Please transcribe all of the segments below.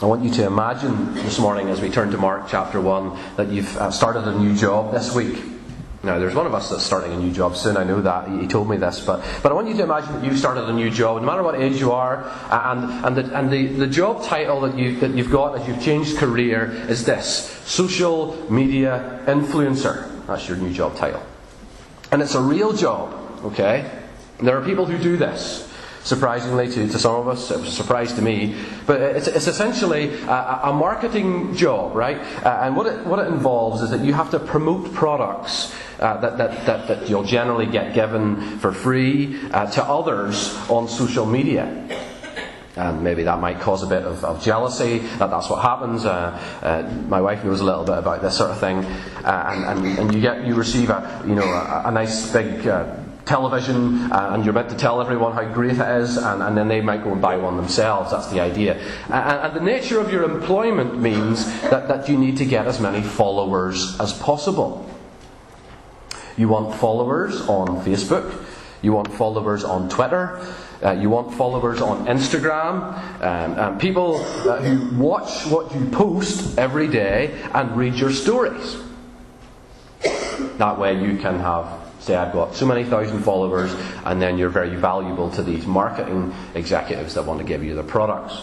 I want you to imagine this morning as we turn to Mark chapter 1 that you've uh, started a new job this week. Now, there's one of us that's starting a new job soon, I know that, he told me this, but, but I want you to imagine that you've started a new job, no matter what age you are, and, and, the, and the, the job title that, you, that you've got as you've changed career is this Social Media Influencer. That's your new job title. And it's a real job, okay? And there are people who do this surprisingly to, to some of us. It was a surprise to me. But it's, it's essentially a, a, marketing job, right? Uh, and what it, what it involves is that you have to promote products uh, that, that, that, that, you'll generally get given for free uh, to others on social media. And maybe that might cause a bit of, of jealousy. That that's what happens. Uh, uh, my wife knows a little bit about this sort of thing, uh, and, and, and you get you receive a you know a, a nice big television uh, and you're meant to tell everyone how great it is, and, and, then they might go and buy one themselves. That's the idea. And, and the nature of your employment means that, that you need to get as many followers as possible. You want followers on Facebook, you want followers on Twitter. Uh, you want followers on Instagram, um, and people uh, who watch what you post every day and read your stories. That way you can have say I've got so many thousand followers, and then you're very valuable to these marketing executives that want to give you the products.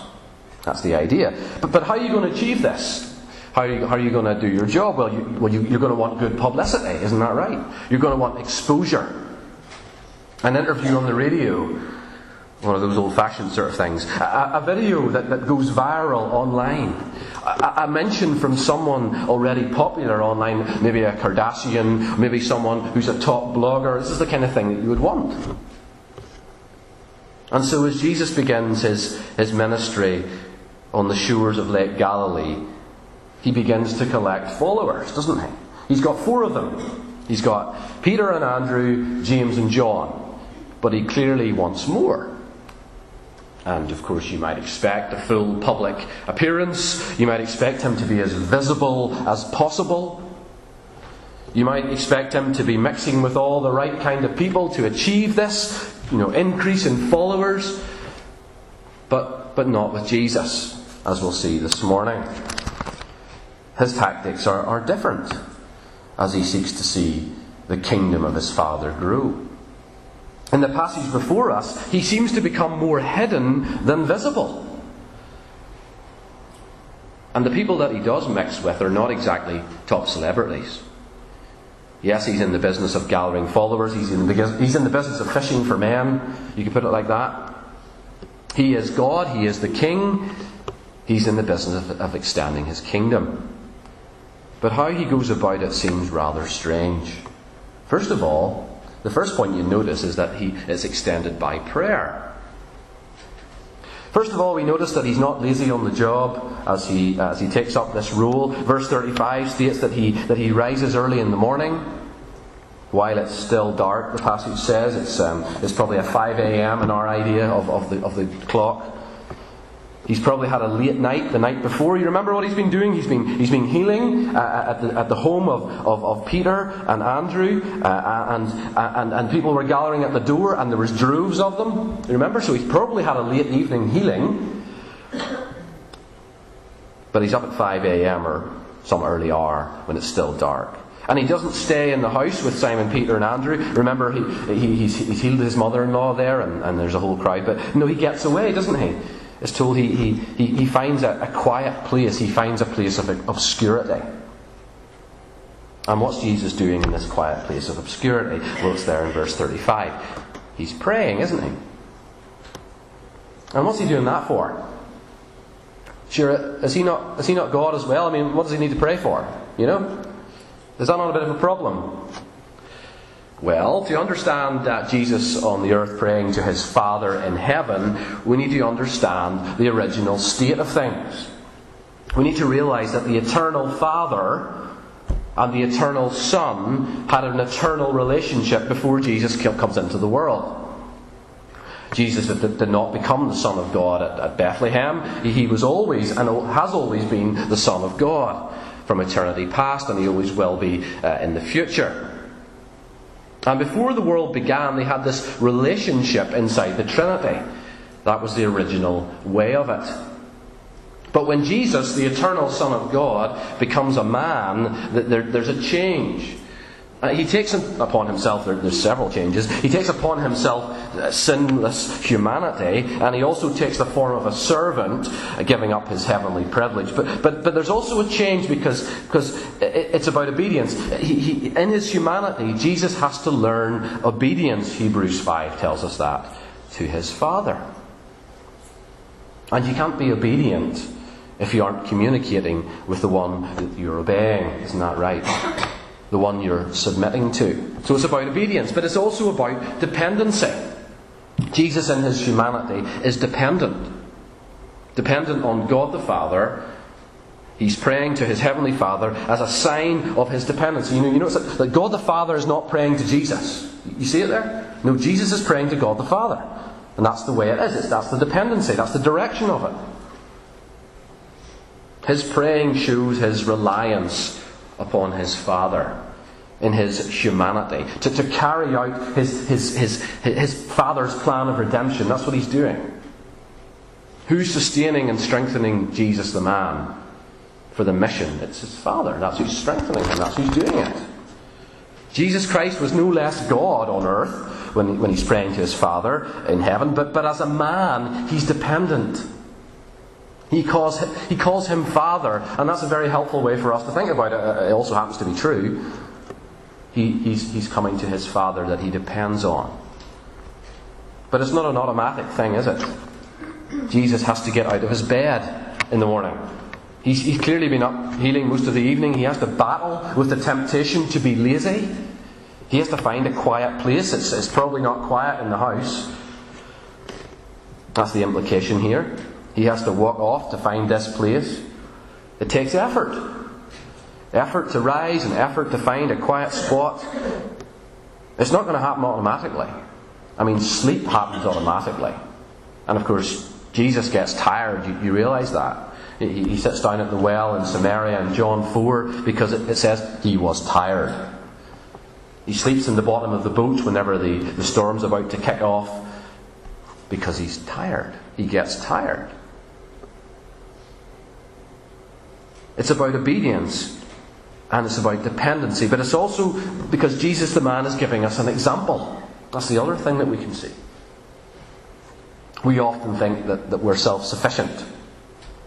That's the idea. But, but how are you going to achieve this? How are you, how are you going to do your job? Well, you, well you, you're going to want good publicity, isn't that right? You're going to want exposure. An interview on the radio, one of those old fashioned sort of things. A, a video that, that goes viral online. A, a, mention from someone already popular online, maybe a Kardashian, maybe someone who's a top blogger. This is the kind of thing that you would want. And so as Jesus begins his, his ministry on the shores of Lake Galilee, he begins to collect followers, doesn't he? He's got four of them. He's got Peter and Andrew, James and John. But he clearly wants more. And of course, you might expect a full public appearance. You might expect him to be as visible as possible. You might expect him to be mixing with all the right kind of people to achieve this, you know, increase in followers. But, but not with Jesus, as we'll see this morning. His tactics are, are different as he seeks to see the kingdom of his Father grow. In the passage before us, he seems to become more hidden than visible. And the people that he does mix with are not exactly top celebrities. Yes, he's in the business of gathering followers, he's in, the, he's in the business of fishing for men, you could put it like that. He is God, he is the king, he's in the business of extending his kingdom. But how he goes about it seems rather strange. First of all, the first point you notice is that he is extended by prayer. First of all, we notice that he's not lazy on the job as he, as he takes up this role. Verse 35 states that he, that he rises early in the morning while it's still dark, the passage says. It's, um, it's probably a 5 a.m. in our idea of, of, the, of the clock. He's probably had a late night the night before. You remember what he's been doing? He's been, he's been healing uh, at, the, at the home of, of, of Peter and Andrew, uh, and, and, and people were gathering at the door, and there was droves of them. You remember? So he's probably had a late evening healing. But he's up at 5 a.m. or some early hour when it's still dark. And he doesn't stay in the house with Simon Peter and Andrew. Remember, he, he, he's, he's healed his mother in law there, and, and there's a whole crowd. But no, he gets away, doesn't he? Is told he, he, he, finds a, a quiet place, he finds a place of obscurity. And what's Jesus doing in this quiet place of obscurity? Well, it's there in verse 35. He's praying, isn't he? And what's he doing that for? Sure, is he not, is he not God as well? I mean, what does he need to pray for? You know? Is that not a bit of a problem? Well, to understand that Jesus on the earth praying to his Father in heaven, we need to understand the original state of things. We need to realize that the eternal Father and the eternal Son had an eternal relationship before Jesus comes into the world. Jesus did not become the Son of God at Bethlehem. He was always and has always been the Son of God from eternity past, and he always will be uh, in the future. And before the world began, they had this relationship inside the Trinity. That was the original way of it. But when Jesus, the eternal Son of God, becomes a man, there, there's a change. Uh, he takes upon himself, there, there's several changes, he takes upon himself uh, sinless humanity, and he also takes the form of a servant, uh, giving up his heavenly privilege. But, but, but there's also a change because, because it, it's about obedience. He, he, in his humanity, Jesus has to learn obedience, Hebrews 5 tells us that, to his Father. And you can't be obedient if you aren't communicating with the one that you're obeying. Isn't that right? The one you're submitting to. So it's about obedience, but it's also about dependency. Jesus in his humanity is dependent. Dependent on God the Father. He's praying to his heavenly Father as a sign of his dependence. You know, you notice that God the Father is not praying to Jesus. You see it there? No, Jesus is praying to God the Father. And that's the way it is. It's, that's the dependency. That's the direction of it. His praying shows his reliance upon his Father in his humanity, to, to carry out his, his, his, his Father's plan of redemption. That's what he's doing. Who's sustaining and strengthening Jesus the man for the mission? It's his Father. That's who's strengthening him, that's who's doing it. Jesus Christ was no less God on earth when, when he's praying to his Father in heaven, but, but as a man, he's dependent. He calls, he calls him Father, and that's a very helpful way for us to think about it. Uh, it also happens to be true. He, he's, he's coming to his Father that he depends on. But it's not an automatic thing, is it? Jesus has to get out of his bed in the morning. He's, he's clearly been up healing most of the evening. He has to battle with the temptation to be lazy. He has to find a quiet place. It's, it's probably not quiet in the house. That's the implication here. He has to walk off to find this place. It takes effort. Effort to rise and effort to find a quiet spot. It's not going to happen automatically. I mean, sleep happens automatically. And of course, Jesus gets tired. You, you realize that. He, he, sits down at the well in Samaria in John 4 because it, it says he was tired. He sleeps in the bottom of the boat whenever the, the storm's about to kick off because he's tired. He gets tired. It's about obedience and it's about dependency, but it's also because Jesus the man is giving us an example. That's the other thing that we can see. We often think that, that we're self sufficient.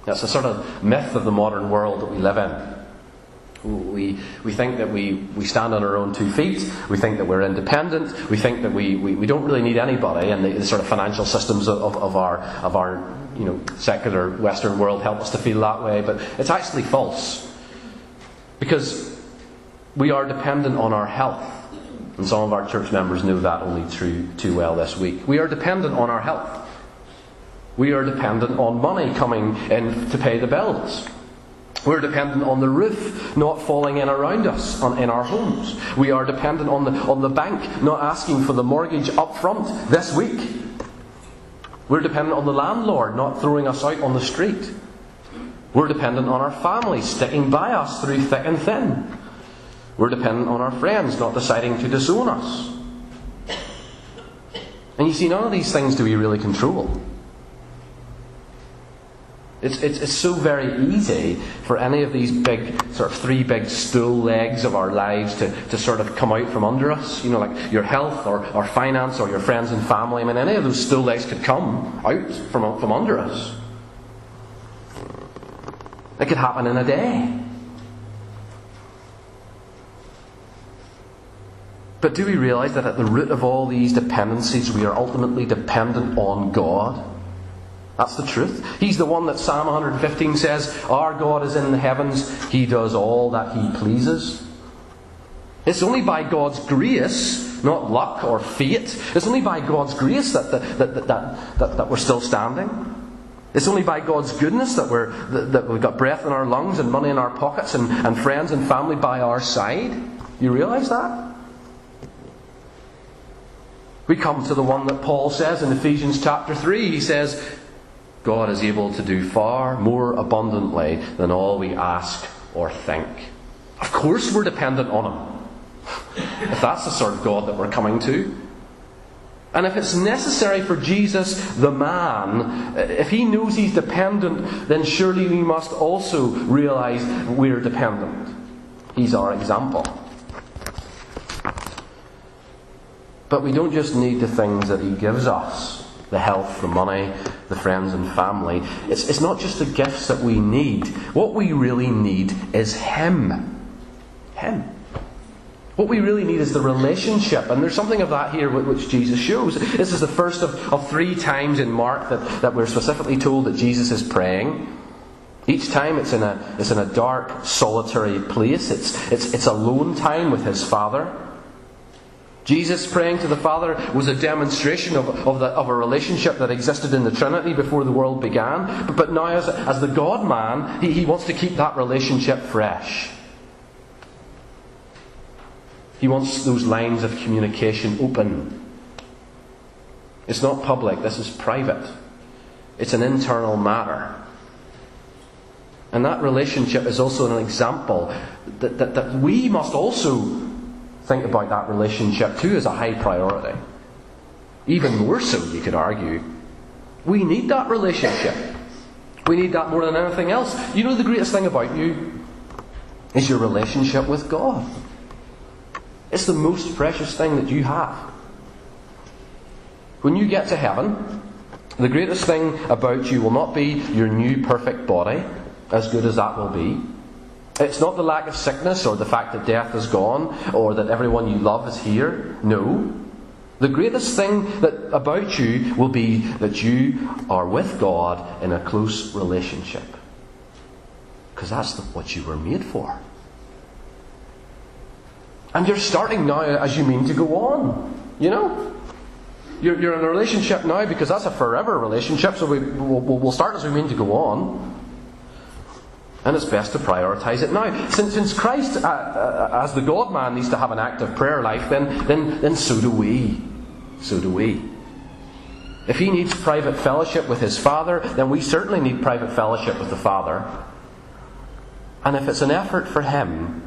That's a sort of myth of the modern world that we live in. We, we think that we, we stand on our own two feet. We think that we're independent. We think that we, we, we don't really need anybody, and the, the sort of financial systems of, of, our, of our you know, secular Western world help us to feel that way. But it's actually false. Because we are dependent on our health. And some of our church members knew that only too, too well this week. We are dependent on our health. We are dependent on money coming in to pay the bills. We're dependent on the roof not falling in around us on, in our homes. We are dependent on the, on the bank not asking for the mortgage up front this week. We're dependent on the landlord not throwing us out on the street. We're dependent on our families sticking by us through thick and thin. We're dependent on our friends not deciding to disown us. And you see, none of these things do we really control. It's, it's, it's so very easy for any of these big, sort of three big stool legs of our lives to, to sort of come out from under us. You know, like your health or, or finance or your friends and family. I mean, any of those stool legs could come out from, from under us. It could happen in a day. But do we realize that at the root of all these dependencies, we are ultimately dependent on God? That's the truth. He's the one that Psalm 115 says, Our God is in the heavens, He does all that He pleases. It's only by God's grace, not luck or fate, it's only by God's grace that, that, that, that, that, that we're still standing. It's only by God's goodness that, we're, that, that we've got breath in our lungs and money in our pockets and, and friends and family by our side. You realize that? We come to the one that Paul says in Ephesians chapter 3. He says, God is able to do far more abundantly than all we ask or think. Of course, we're dependent on Him. If that's the sort of God that we're coming to. And if it's necessary for Jesus, the man, if he knows he's dependent, then surely we must also realize we're dependent. He's our example. But we don't just need the things that he gives us the health, the money, the friends and family. It's, it's not just the gifts that we need. What we really need is him. Him. What we really need is the relationship, and there's something of that here which Jesus shows. This is the first of, of three times in Mark that, that we're specifically told that Jesus is praying. Each time it's in a, it's in a dark, solitary place. It's, it's, it's alone time with his Father. Jesus praying to the Father was a demonstration of, of, the, of, a relationship that existed in the Trinity before the world began. But, but now, as, as the God man, he, he wants to keep that relationship fresh. He wants those lines of communication open. It's not public, this is private. It's an internal matter. And that relationship is also an example that, that, that we must also think about that relationship too as a high priority. Even more so, you could argue. We need that relationship. We need that more than anything else. You know, the greatest thing about you is your relationship with God. It's the most precious thing that you have. When you get to heaven, the greatest thing about you will not be your new perfect body, as good as that will be. It's not the lack of sickness or the fact that death is gone or that everyone you love is here. No. The greatest thing that about you will be that you are with God in a close relationship. Because that's what you were made for. And you're starting now as you mean to go on. You know? You're, you're in a relationship now because that's a forever relationship, so we, we'll, we'll start as we mean to go on. And it's best to prioritise it now. Since, since Christ, uh, uh, as the God man, needs to have an active prayer life, then, then, then so do we. So do we. If he needs private fellowship with his Father, then we certainly need private fellowship with the Father. And if it's an effort for him,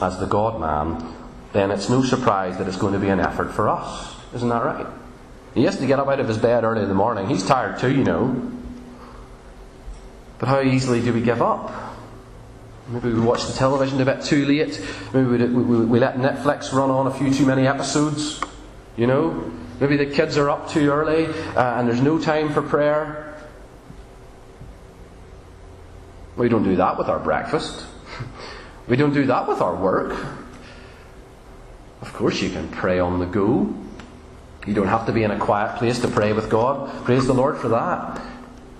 as the God man, then it's no surprise that it's going to be an effort for us. Isn't that right? He has to get up out of his bed early in the morning. He's tired too, you know. But how easily do we give up? Maybe we watch the television a bit too late. Maybe we, we, we let Netflix run on a few too many episodes. You know? Maybe the kids are up too early uh, and there's no time for prayer. We don't do that with our breakfast. We don't do that with our work. Of course, you can pray on the go. You don't have to be in a quiet place to pray with God. Praise the Lord for that.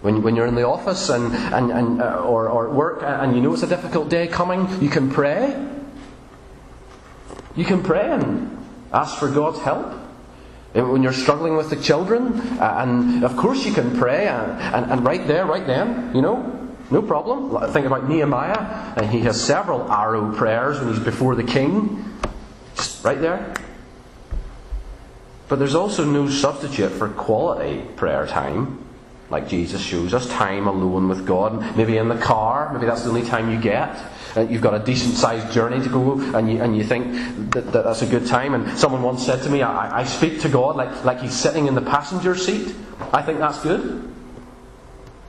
When, when you're in the office and, and, and, uh, or, or at work and you know it's a difficult day coming, you can pray. You can pray and ask for God's help. When you're struggling with the children, uh, and of course you can pray, and, and, and right there, right then, you know, no problem. Think about Nehemiah, and he has several arrow prayers when he's before the king. Just right there. But there's also no substitute for quality prayer time like Jesus shows us, time alone with God. Maybe in the car, maybe that's the only time you get. Uh, you've got a decent sized journey to go, and you, and you think that, that, that's a good time. And someone once said to me, I, I speak to God like, like he's sitting in the passenger seat. I think that's good.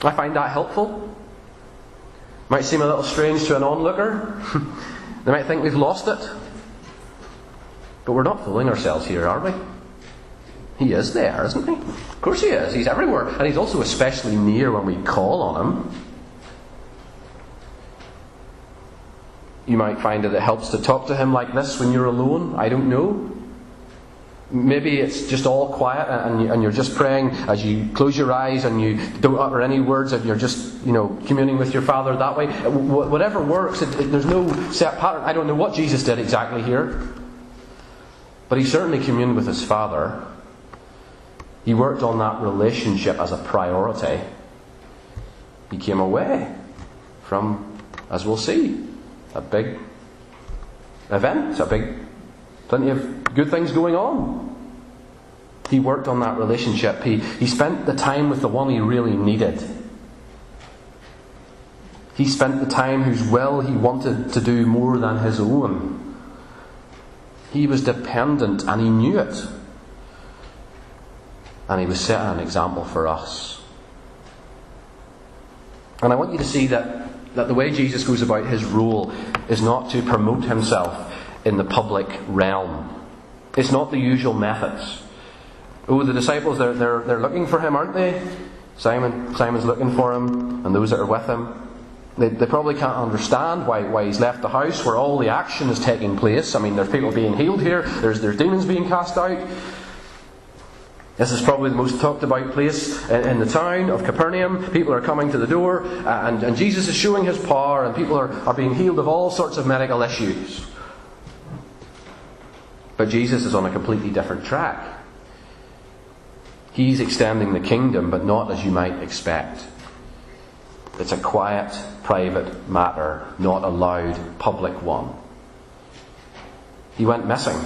I find that helpful. Might seem a little strange to an onlooker. they might think we've lost it. But we're not fooling ourselves here, are we? He is there, isn't he? Of course he is. He's everywhere. And he's also especially near when we call on him. You might find that it helps to talk to him like this when you're alone. I don't know. Maybe it's just all quiet and, you, are just praying as you close your eyes and you don't utter any words and you're just, you know, communing with your Father that way. Whatever works, there's no set pattern. I don't know what Jesus did exactly here. But he certainly communed with his Father. He worked on that relationship as a priority. He came away from, as we'll see, a big event, a big, plenty of good things going on. He worked on that relationship. He, he spent the time with the one he really needed. He spent the time whose will he wanted to do more than his own. He was dependent and he knew it. And he was setting an example for us. And I want you to see that, that the way Jesus goes about his role is not to promote himself in the public realm. It's not the usual methods. Oh, the disciples, they're, they're, they're looking for him, aren't they? Simon, Simon's looking for him, and those that are with him. They, they probably can't understand why, why he's left the house where all the action is taking place. I mean, there's people being healed here, there's, there's demons being cast out. This is probably the most talked about place in, the town of Capernaum. People are coming to the door, uh, and, and Jesus is showing his power, and people are, are being healed of all sorts of medical issues. But Jesus is on a completely different track. He's extending the kingdom, but not as you might expect. It's a quiet, private matter, not a loud, public one. He went missing,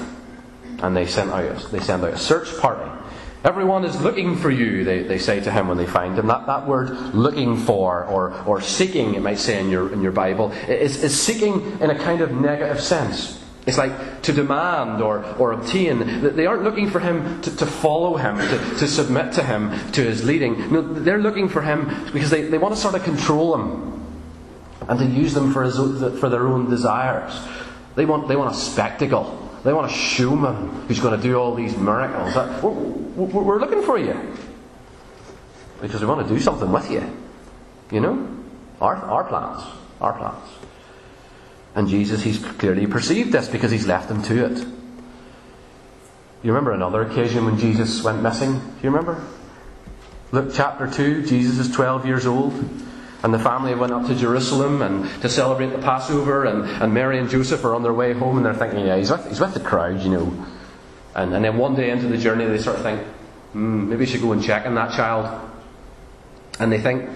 and they sent out, they sent out a search party. Everyone is looking for you, they, they say to him when they find him. That, that word looking for or, or seeking, it might say in your, in your Bible, is, is seeking in a kind of negative sense. It's like to demand or, or obtain. They aren't looking for him to, to follow him, to, to submit to him, to his leading. No, they're looking for him because they, they want to sort of control him and to use them for, his, for their own desires. They want, they want a spectacle. They want a showman who's going to do all these miracles. We're, we're looking for you because we want to do something with you. You know? Our, our plans. Our plans. And Jesus, he's clearly perceived this because he's left them to it. You remember another occasion when Jesus went missing? Do you remember? Luke chapter 2, Jesus is 12 years old. And the family went up to Jerusalem and to celebrate the Passover, and, and Mary and Joseph are on their way home, and they're thinking, yeah, he's with, he's with the crowd, you know. And, and then one day into the journey, they sort of think, hmm, maybe we should go and check on that child. And they think,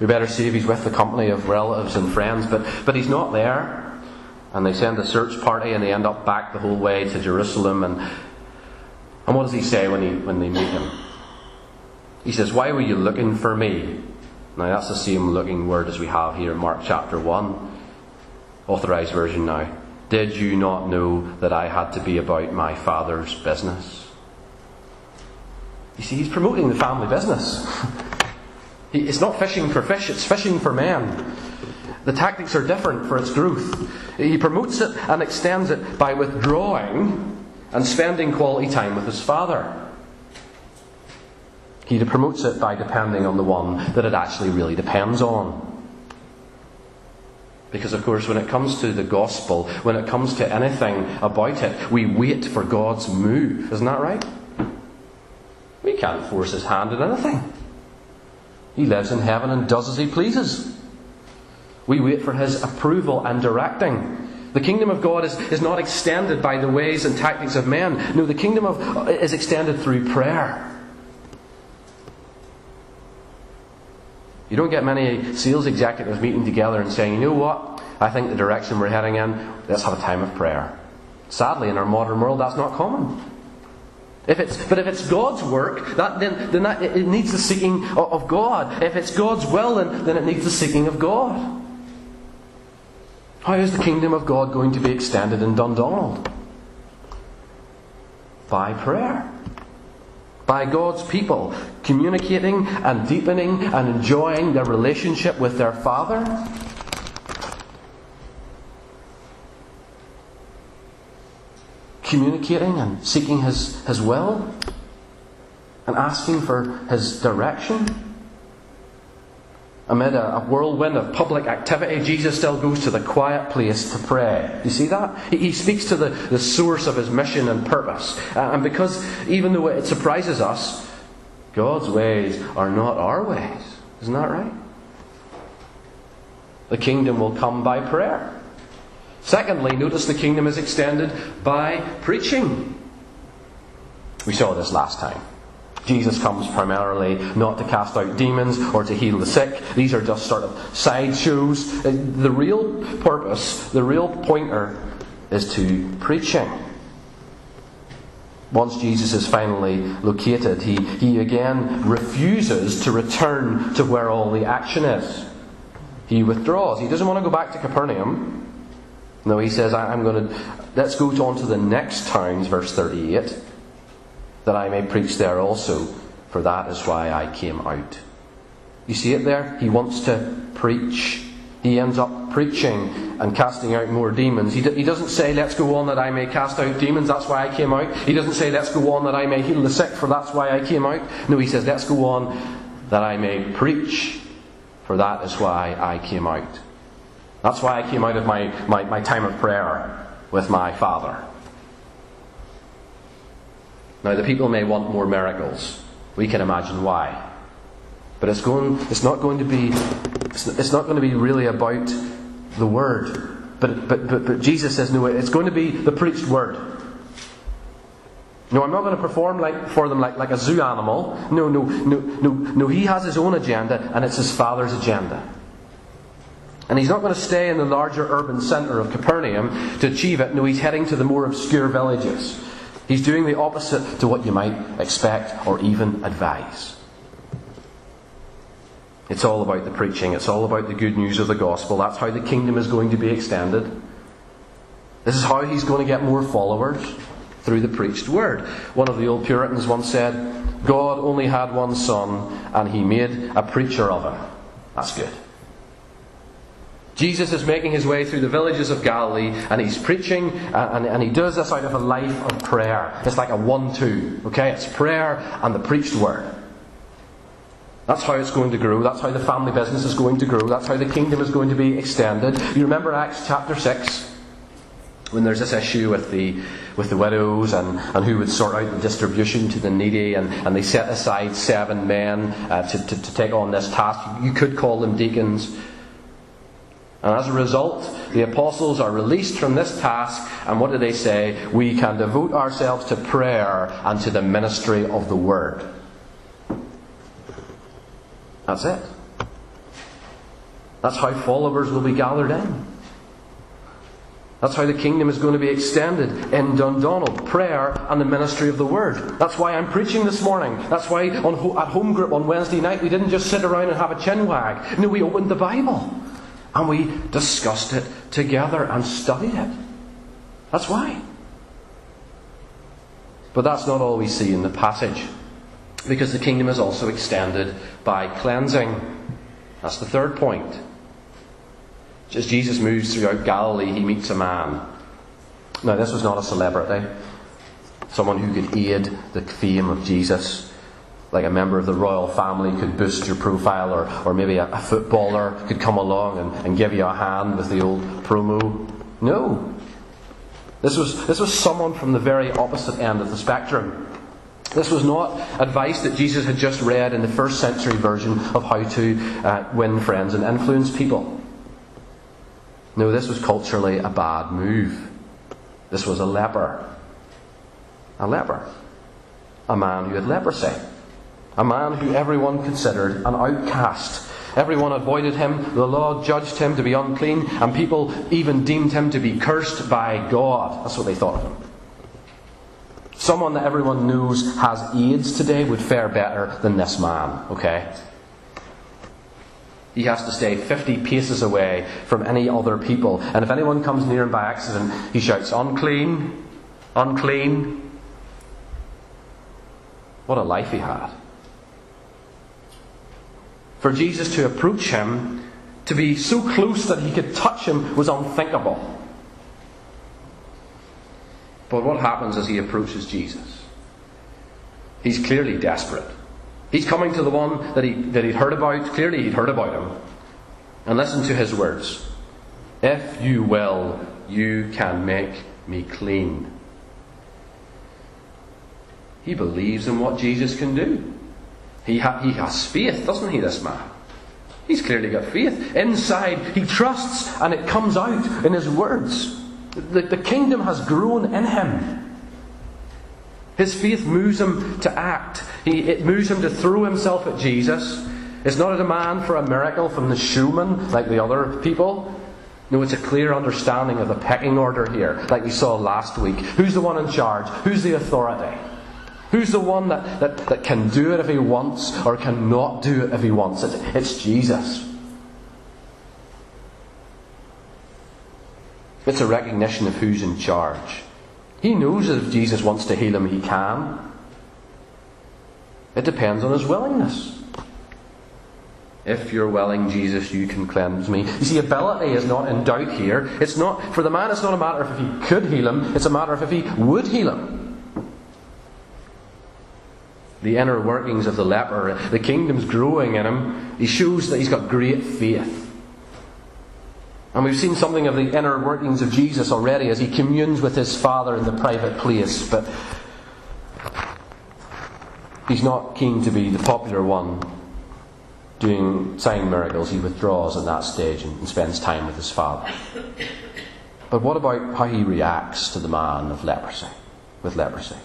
we better see if he's with the company of relatives and friends, but, but he's not there. And they send a search party and they end up back the whole way to Jerusalem. And, and what does he say when, he, when they meet him? He says, Why were you looking for me? Now that's the same looking word as we have here in Mark chapter 1, authorized version now. Did you not know that I had to be about my father's business? You see, he's promoting the family business. it's not fishing for fish, it's fishing for men. The tactics are different for its growth. He promotes it and extends it by withdrawing and spending quality time with his father. He promotes it by depending on the one that it actually really depends on. Because, of course, when it comes to the gospel, when it comes to anything about it, we wait for God's move. Isn't that right? We can't force his hand in anything. He lives in heaven and does as he pleases. We wait for His approval and directing. The kingdom of God is, is not extended by the ways and tactics of men. No, the kingdom of, is extended through prayer. You don't get many sales executives meeting together and saying, you know what, I think the direction we're heading in, let's have a time of prayer. Sadly, in our modern world, that's not common. If it's, but if it's God's work, that, then, then that, it needs the seeking of, God. If it's God's will, then, then it needs the seeking of God. How is the kingdom of God going to be extended in Dundonald? By prayer. By God's people communicating and deepening and enjoying their relationship with their Father. Communicating and seeking His, His will and asking for His direction. Amid a, a, whirlwind of public activity, Jesus still goes to the quiet place to pray. You see that? He, he speaks to the, the source of his mission and purpose. Uh, and because, even though it surprises us, God's ways are not our ways. Isn't that right? The kingdom will come by prayer. Secondly, notice the kingdom is extended by preaching. We saw this last time. Jesus comes primarily not to cast out demons or to heal the sick. These are just sort of sideshows. Uh, the real purpose, the real pointer, is to preaching. Once Jesus is finally located, he, he again refuses to return to where all the action is. He withdraws. He doesn't want to go back to Capernaum. No, he says, I'm going to. Let's go on to the next towns, verse 38 that I may preach there also, for that is why I came out. You see it there? He wants to preach. He ends up preaching and casting out more demons. He, he doesn't say, Let's go on that I may cast out demons, that's why I came out. He doesn't say, Let's go on that I may heal the sick, for that's why I came out. No, he says, Let's go on that I may preach, for that is why I came out. That's why I came out of my, my, my time of prayer with my Father. Now, the people may want more miracles. We can imagine why. But it's, going, it's not going to be it's not going to be really about the word. But, but, but, but Jesus says, no, it's going to be the preached word. No, I'm not going to perform like, for them like, like a zoo animal. No, no, no, no, no. He has his own agenda, and it's his Father's agenda. And he's not going to stay in the larger urban centre of Capernaum to achieve it. No, he's heading to the more obscure villages. He's doing the opposite to what you might expect or even advise. It's all about the preaching, it's all about the good news of the gospel. That's how the kingdom is going to be extended. This is how he's going to get more followers through the preached word. One of the old Puritans once said, God only had one son, and he made a preacher of him. That's good. Jesus is making his way through the villages of Galilee and he's preaching and, and, he does this out of a life of prayer. It's like a one two, okay? It's prayer and the preached word. That's how it's going to grow. That's how the family business is going to grow. That's how the kingdom is going to be extended. You remember Acts chapter 6? When there's this issue with the, with the widows and, and who would sort out the distribution to the needy, and, and they set aside seven men uh, to, to, to take on this task. You could call them deacons. And as a result, the apostles are released from this task, and what do they say? We can devote ourselves to prayer and to the ministry of the word. That's it. That's how followers will be gathered in. That's how the kingdom is going to be extended in Dundonald. Prayer and the ministry of the word. That's why I'm preaching this morning. That's why on, at home group on Wednesday night we didn't just sit around and have a chin wag. No, we opened the Bible. And we discussed it together and studied it. That's why. But that's not all we see in the passage. Because the kingdom is also extended by cleansing. That's the third point. As Jesus moves throughout Galilee, he meets a man. Now, this was not a celebrity, someone who could aid the fame of Jesus like a member of the royal family could boost your profile, or, or maybe a, a footballer could come along and, and give you a hand with the old promo. No. This was, this was someone from the very opposite end of the spectrum. This was not advice that Jesus had just read in the first century version of how to uh, win friends and influence people. No, this was culturally a bad move. This was a leper. A leper. A man who had leprosy a man who everyone considered an outcast. Everyone avoided him, the law judged him to be unclean, and people even deemed him to be cursed by God. That's what they thought of him. Someone that everyone knows has AIDS today would fare better than this man, okay? He has to stay 50 paces away from any other people. And if anyone comes near him by accident, he shouts, Unclean, unclean. What a life he had for Jesus to approach him, to be so close that he could touch him, was unthinkable. But what happens as he approaches Jesus? He's clearly desperate. He's coming to the one that, he, that he'd heard about. Clearly, he'd heard about him. And listen to his words If you will, you can make me clean. He believes in what Jesus can do. He, ha- he has faith, doesn't he, this man? He's clearly got faith. Inside, he trusts, and it comes out in his words. The, the kingdom has grown in him. His faith moves him to act. He, it moves him to throw himself at Jesus. It's not a demand for a miracle from the showman like the other people. No, it's a clear understanding of the pecking order here, like we saw last week. Who's the one in charge? Who's the authority? Who's the one that, that, that can do it if he wants or cannot do it if he wants? It's, it's Jesus. It's a recognition of who's in charge. He knows that if Jesus wants to heal him, he can. It depends on his willingness. If you're willing, Jesus, you can cleanse me. You see, ability is not in doubt here. It's not for the man. It's not a matter of if he could heal him. It's a matter of if he would heal him. The inner workings of the leper, the kingdom's growing in him. He shows that he's got great faith. And we've seen something of the inner workings of Jesus already as he communes with his Father in the private place. But he's not keen to be the popular one doing sign miracles. He withdraws at that stage and spends time with his Father. But what about how he reacts to the man of leprosy, with leprosy?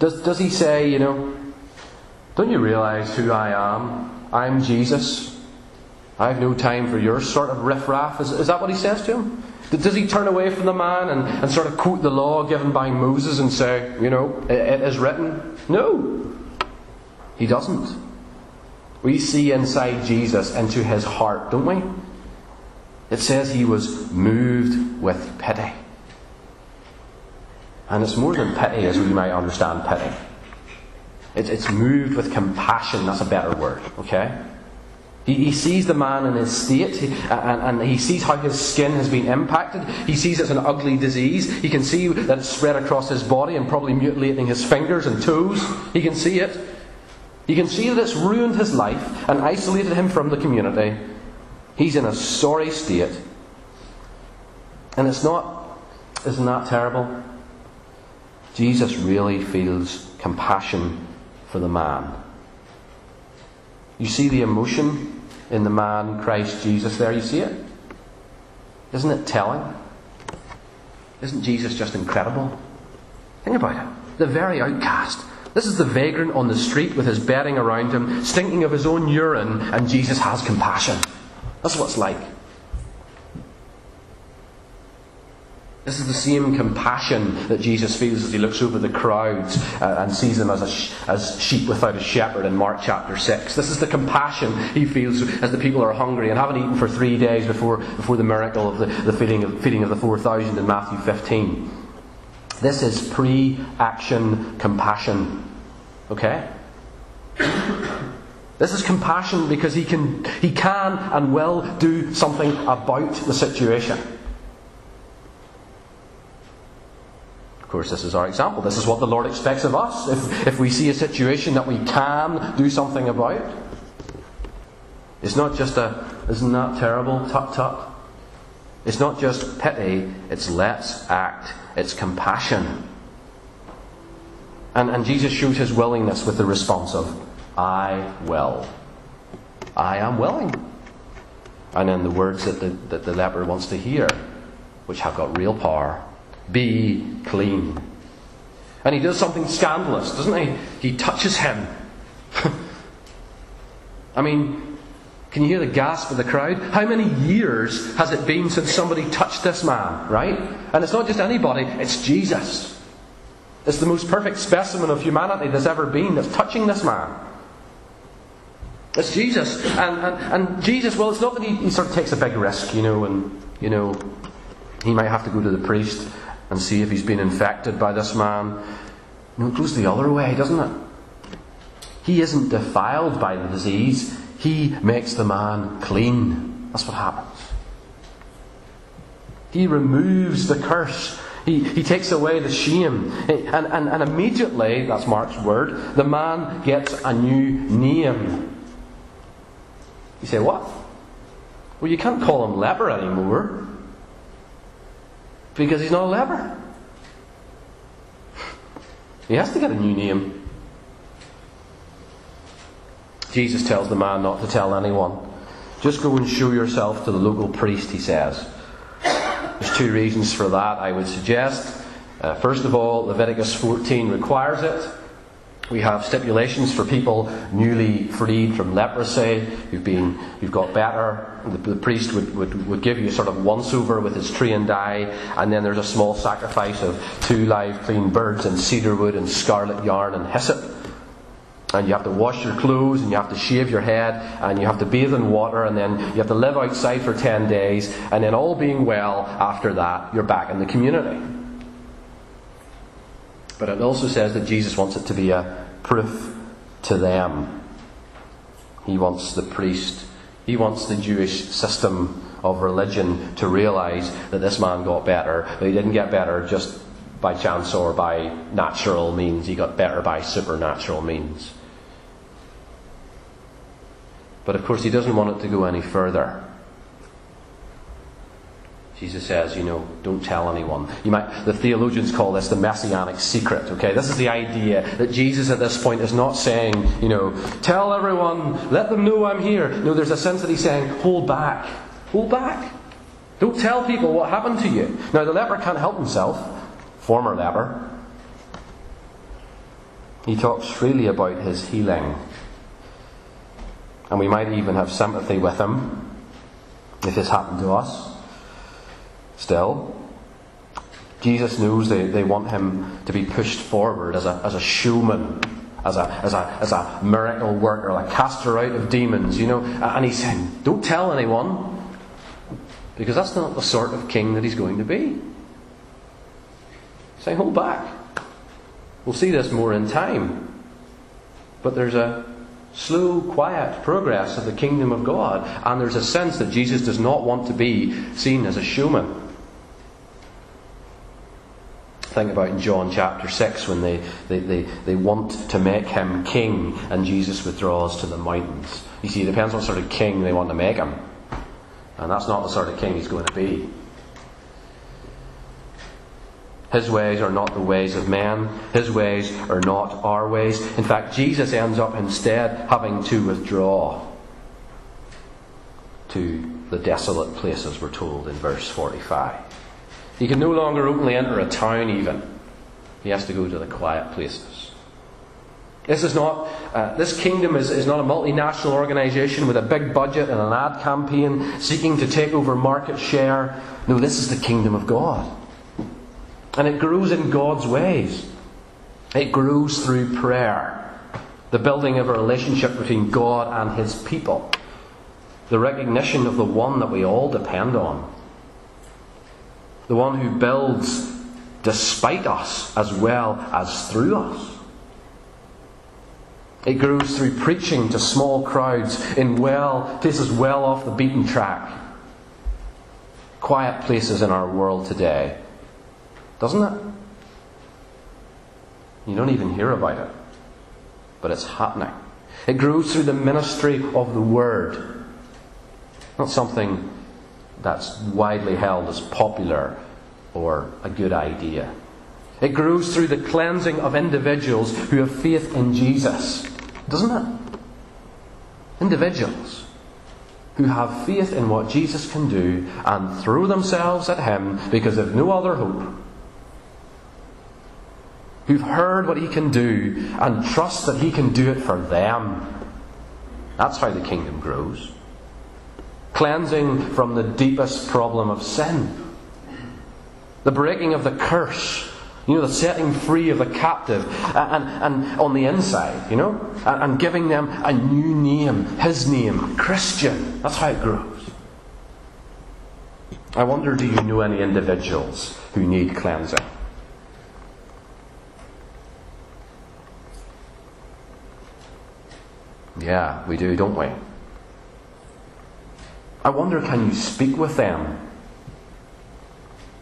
Does, does he say, you know, don't you realize who I am? I'm Jesus. I have no time for your sort of riffraff. Is, is that what he says to him? Does he turn away from the man and, and sort of quote the law given by Moses and say, you know, it, it is written? No. He doesn't. We see inside Jesus into his heart, don't we? It says he was moved with pity. And it's more than pity as we might understand pity. It, it's moved with compassion, that's a better word, okay? He, he sees the man in his state, he, and, and he sees how his skin has been impacted. He sees it's an ugly disease. He can see that it's spread across his body and probably mutilating his fingers and toes. He can see it. He can see that it's ruined his life and isolated him from the community. He's in a sorry state. And it's not, isn't that terrible? Jesus really feels compassion for the man. You see the emotion in the man, Christ Jesus, there. You see it? Isn't it telling? Isn't Jesus just incredible? Think about it. The very outcast. This is the vagrant on the street with his bedding around him, stinking of his own urine, and Jesus has compassion. That's what it's like. This is the same compassion that Jesus feels as he looks over the crowds uh, and sees them as, sh- as sheep without a shepherd in Mark chapter 6. This is the compassion he feels as the people are hungry and haven't eaten for three days before, before the miracle of the, the feeding, of, feeding of the 4,000 in Matthew 15. This is pre action compassion. Okay? This is compassion because he can, he can and will do something about the situation. Course, this is our example. This is what the Lord expects of us. If, if we see a situation that we can do something about, it's not just a, isn't that terrible? Tut tut. It's not just pity, it's let's act, it's compassion. And, and Jesus shows his willingness with the response of, I will. I am willing. And then the words that the, that the leper wants to hear, which have got real power be clean. And he does something scandalous, doesn't he? He touches him. I mean, can you hear the gasp of the crowd? How many years has it been since somebody touched this man, right? And it's not just anybody, it's Jesus. It's the most perfect specimen of humanity there's ever been that's touching this man. It's Jesus. And, and, and Jesus, well, it's not that he, he sort of takes a big risk, you know, and, you know, he might have to go to the priest and see if he's been infected by this man. No, it goes the other way, doesn't it? He isn't defiled by the disease, he makes the man clean. That's what happens. He removes the curse. He, he takes away the shame. And, and, and immediately, that's Mark's word, the man gets a new name. You say, what? Well, you can't call him leper anymore because he's not a leper. He has to get a new name. Jesus tells the man not to tell anyone. Just go and show yourself to the local priest, he says. There's two reasons for that, I would suggest. Uh, first of all, Leviticus 14 requires it. We have stipulations for people newly freed from leprosy, who've, been, who've got better. The, the priest would, would, would give you sort of once over with his tree and dye, and then there's a small sacrifice of two live clean birds and cedar wood and scarlet yarn and hyssop. And you have to wash your clothes, and you have to shave your head, and you have to bathe in water, and then you have to live outside for 10 days, and then all being well, after that, you're back in the community. But it also says that Jesus wants it to be a proof to them. He wants the priest, he wants the Jewish system of religion to realize that this man got better, but he didn't get better just by chance or by natural means, he got better by supernatural means. But of course, he doesn't want it to go any further. Jesus says, you know, don't tell anyone. You might, the theologians call this the messianic secret, okay? This is the idea that Jesus at this point is not saying, you know, tell everyone, let them know I'm here. No, there's a sense that he's saying, hold back. Hold back. Don't tell people what happened to you. Now, the leper can't help himself, former leper. He talks freely about his healing. And we might even have sympathy with him if this happened to us still. Jesus knows they, they want him to be pushed forward as a, as a showman, as a, as, a, as a miracle worker, a caster out of demons, you know. And he's saying, don't tell anyone, because that's not the sort of king that he's going to be. He's saying, hold back. We'll see this more in time. But there's a slow, quiet progress of the kingdom of God, and there's a sense that Jesus does not want to be seen as a showman. Think about in John chapter 6 when they, they, they, they want to make him king and Jesus withdraws to the mountains. You see, it depends what sort of king they want to make him. And that's not the sort of king he's going to be. His ways are not the ways of men. His ways are not our ways. In fact, Jesus ends up instead having to withdraw to the desolate places, we're told in verse 45. He can no longer openly enter a town, even. He has to go to the quiet places. This is not, uh, this kingdom is, is not a multinational organization with a big budget and an ad campaign seeking to take over market share. No, this is the kingdom of God. And it grows in God's ways. It grows through prayer, the building of a relationship between God and His people, the recognition of the one that we all depend on the one who builds despite us as well as through us. It grows through preaching to small crowds in well places well off the beaten track. Quiet places in our world today. Doesn't it? You don't even hear about it. But it's happening. It grows through the ministry of the Word. Not something that's widely held as popular or a good idea. It grows through the cleansing of individuals who have faith in Jesus, doesn't it? Individuals who have faith in what Jesus can do and throw themselves at Him because they've no other hope. Who've heard what He can do and trust that He can do it for them. That's how the kingdom grows cleansing from the deepest problem of sin, the breaking of the curse, you know, the setting free of the captive, and, and on the inside, you know, and, and giving them a new name, his name, Christian. That's how it grows. I wonder do you know any individuals who need cleansing? Yeah, we do, don't we? I wonder, can you speak with them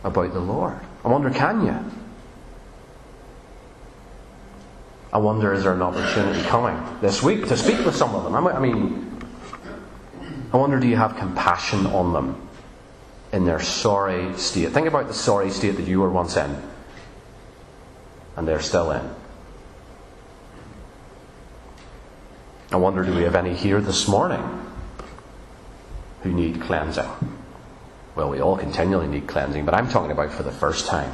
about the Lord? I wonder, can you? I wonder, is there an opportunity coming this week to speak with some of them? I mean, I wonder, do you have compassion on them in their sorry state? Think about the sorry state that you were once in, and they're still in. I wonder, do we have any here this morning who need cleansing. Well, we all continually need cleansing, but I'm talking about for the first time.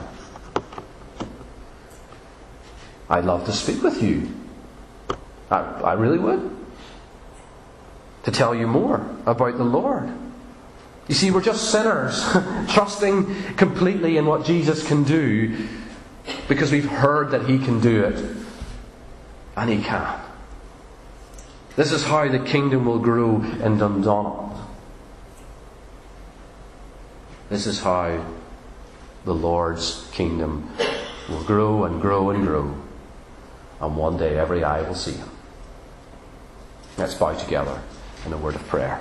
I'd love to speak with you. I, I really would. To tell you more about the Lord. You see, we're just sinners, trusting completely in what Jesus can do because we've heard that He can do it. And He can. This is how the kingdom will grow in Dundonald. This is how the Lord's kingdom will grow and grow and grow. And one day every eye will see him. Let's bow together in a word of prayer.